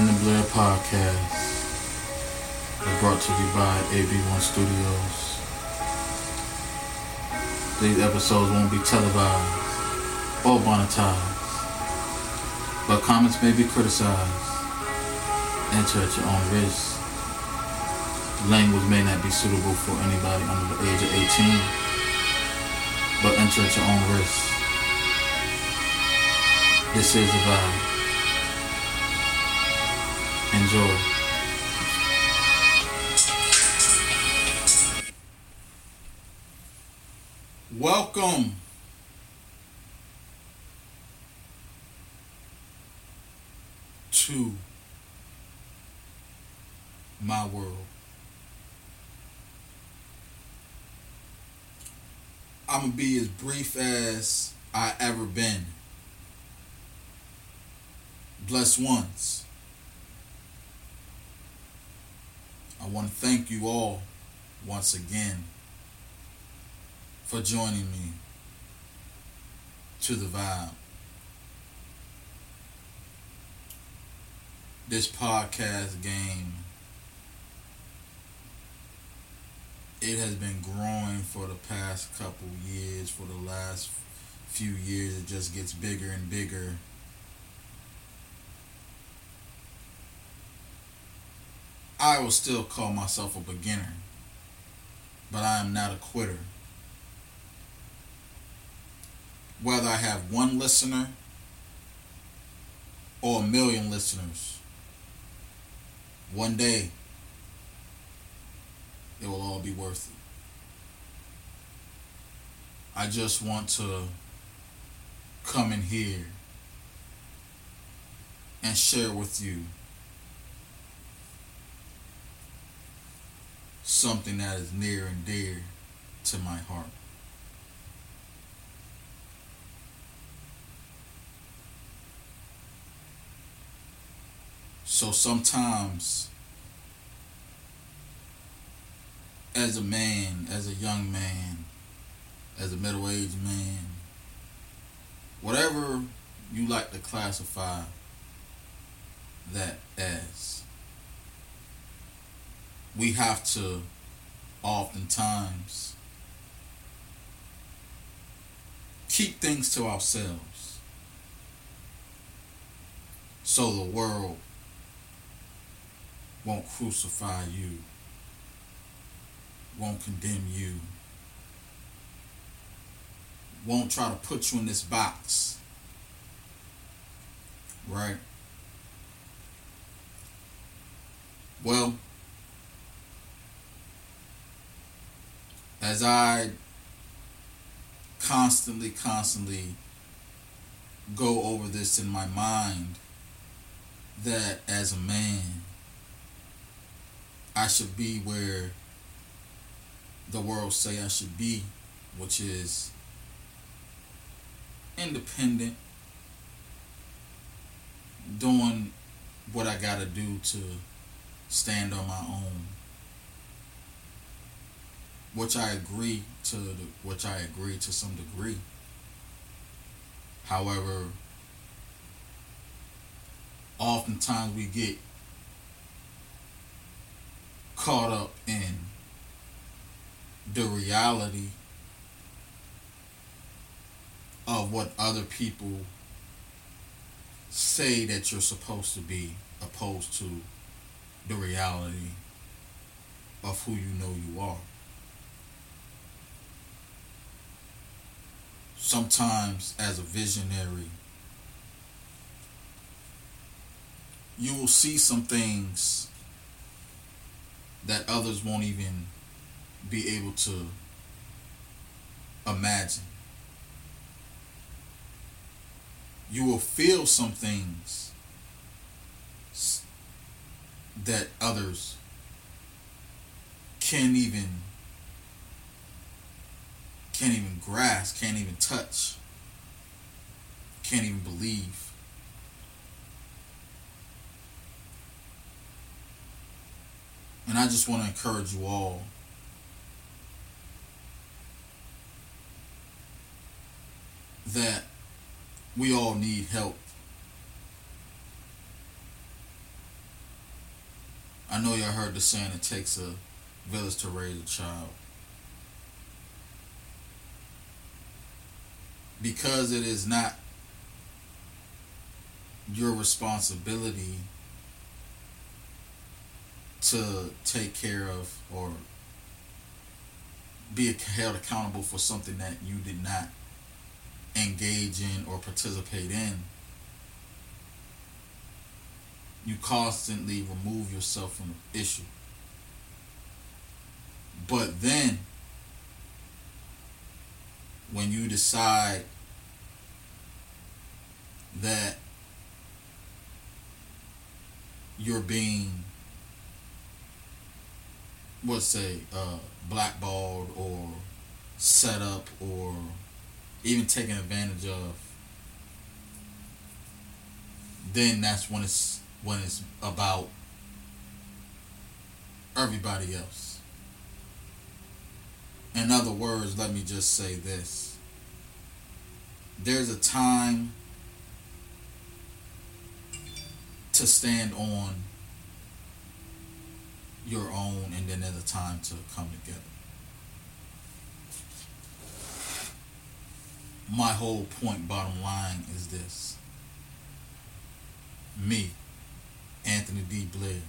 The Blair podcast is brought to you by AB1 Studios. These episodes won't be televised or monetized, but comments may be criticized. Enter at your own risk. Language may not be suitable for anybody under the age of 18, but enter at your own risk. This is the vibe. Enjoy. Welcome. To my world. I'm gonna be as brief as I ever been. Blessed ones. I want to thank you all once again for joining me to the vibe. This podcast game, it has been growing for the past couple years. For the last few years, it just gets bigger and bigger. I will still call myself a beginner, but I am not a quitter. Whether I have one listener or a million listeners, one day it will all be worth it. I just want to come in here and share with you something that is near and dear to my heart. So sometimes, as a man, as a young man, as a middle aged man, whatever you like to classify that as, we have to oftentimes keep things to ourselves so the world won't crucify you, won't condemn you, won't try to put you in this box. Right? Well, as I constantly, constantly go over this in my mind, that as a man, I should be where the world say I should be, which is independent, doing what I gotta do to stand on my own which I agree to the, which I agree to some degree. However, oftentimes we get caught up in the reality of what other people say that you're supposed to be opposed to the reality of who you know you are. Sometimes as a visionary, you will see some things that others won't even be able to imagine. You will feel some things that others can't even can't even grasp, can't even touch, can't even believe. And I just want to encourage you all that we all need help. I know y'all heard the saying it takes a village to raise a child. Because it is not your responsibility to take care of or be held accountable for something that you did not engage in or participate in. You constantly remove yourself from the issue. But then, when you decide that you're being let's say uh, blackballed or set up or even taken advantage of then that's when it's when it's about everybody else in other words let me just say this there's a time to stand on your own and then there's a time to come together. My whole point, bottom line, is this. Me, Anthony D. Blair,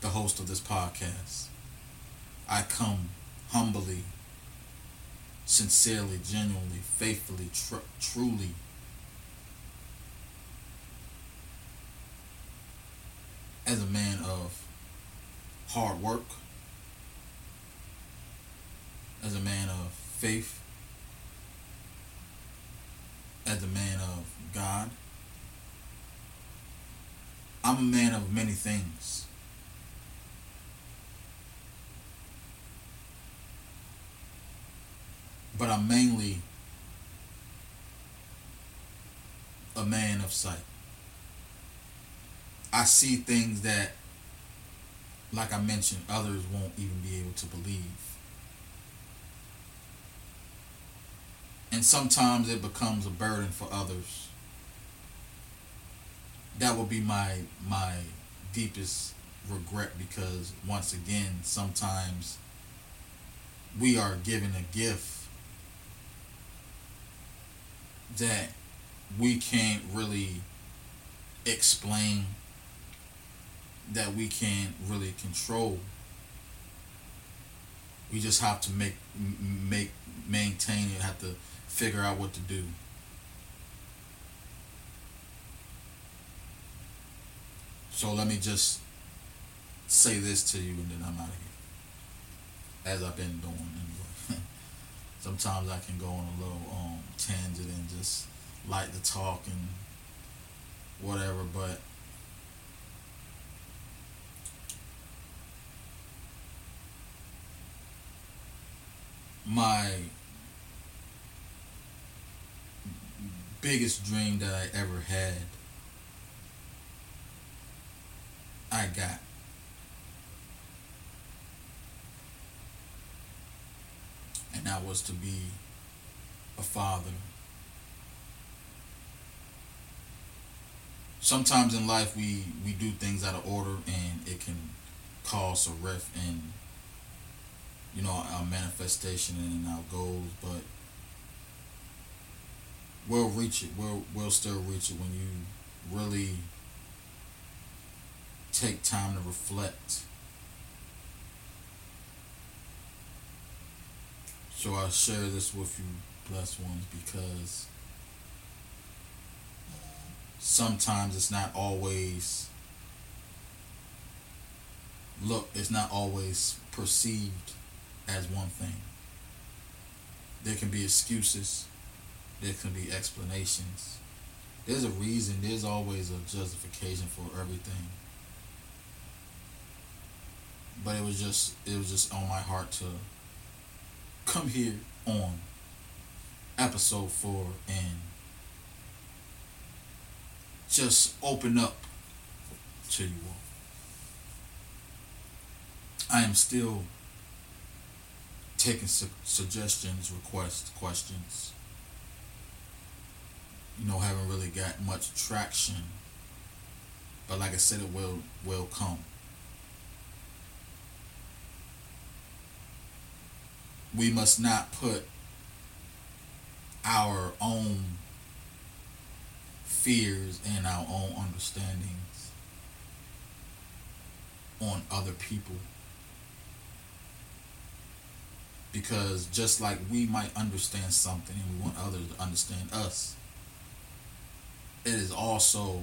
the host of this podcast, I come humbly, sincerely, genuinely, faithfully, tr- truly as a man of hard work, as a man of faith, as a man of God. I'm a man of many things. But I'm mainly a man of sight. I see things that, like I mentioned, others won't even be able to believe. And sometimes it becomes a burden for others. That will be my my deepest regret because once again, sometimes we are given a gift that we can't really explain that we can't really control. We just have to make make maintain and have to figure out what to do. So let me just say this to you and then I'm out of here. As I've been doing anyway. Sometimes I can go on a little um, tangent and just like to talk and whatever, but my biggest dream that I ever had, I got. Was to be a father. Sometimes in life we, we do things out of order and it can cause a rift and you know, our manifestation and our goals, but we'll reach it. We'll we'll still reach it when you really take time to reflect. So I share this with you, blessed ones, because uh, sometimes it's not always look, it's not always perceived as one thing. There can be excuses, there can be explanations. There's a reason, there's always a justification for everything. But it was just it was just on my heart to come here on episode 4 and just open up to you all. I am still taking su- suggestions, requests, questions. You know, haven't really got much traction But like I said, it will will come. We must not put our own fears and our own understandings on other people. Because just like we might understand something and we want others to understand us, it is also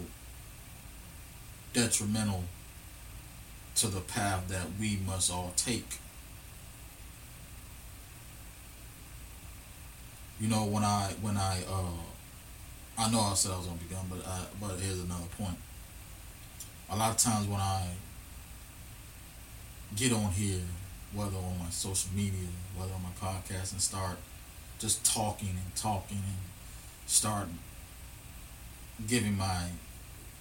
detrimental to the path that we must all take. You know, when I when I uh I know I said I was gonna be done, but I, but here's another point. A lot of times when I get on here, whether on my social media, whether on my podcast, and start just talking and talking and start giving my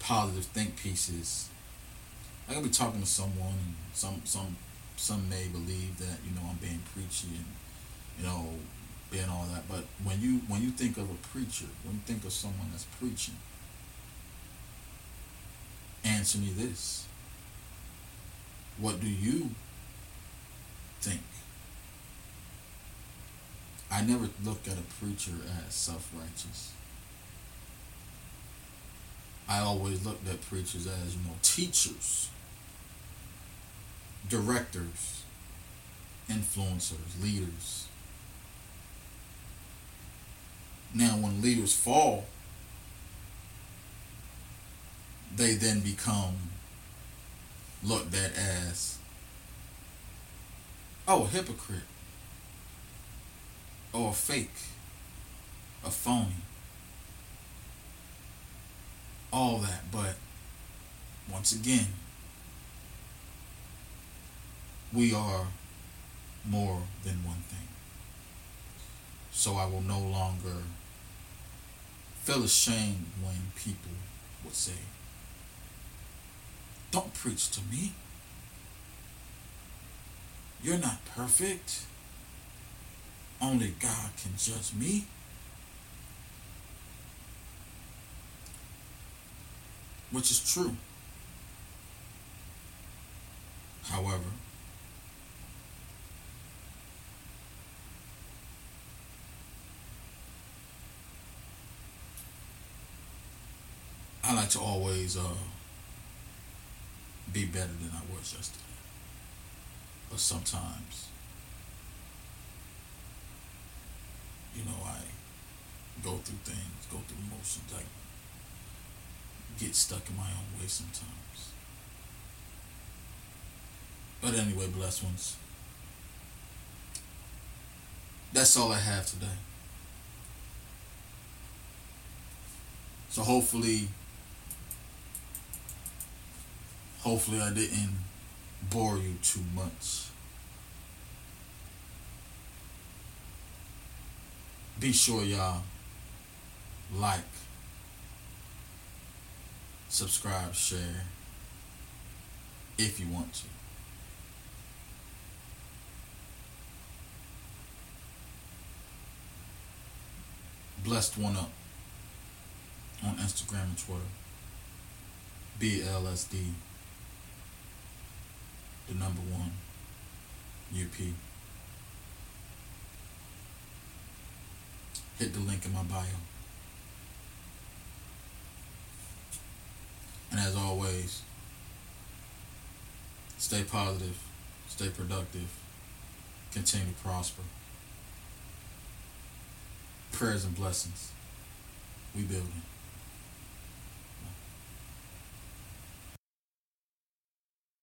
positive think pieces. I can be talking to someone, and some some some may believe that you know I'm being preachy and you know and all that. But when you when you think of a preacher, when you think of someone that's preaching, answer me this. What do you think? I never look at a preacher as self righteous. I always looked at preachers as, you know, teachers, directors, influencers, leaders Now, when leaders fall, they then become looked at as, oh, a hypocrite, or a fake, a phony, all that. But once again, we are more than one thing. So I will no longer feel ashamed when people would say, Don't preach to me. You're not perfect. Only God can judge me. Which is true. However, I like to always uh, be better than I was yesterday. But sometimes, you know, I go through things, go through emotions. I get stuck in my own way sometimes. But anyway, blessed ones. That's all I have today. So hopefully Hopefully, I didn't bore you too much. Be sure y'all like, subscribe, share if you want to. Blessed one up on Instagram and Twitter. BLSD the number one UP. Hit the link in my bio. And as always, stay positive, stay productive, continue to prosper. Prayers and blessings. We building.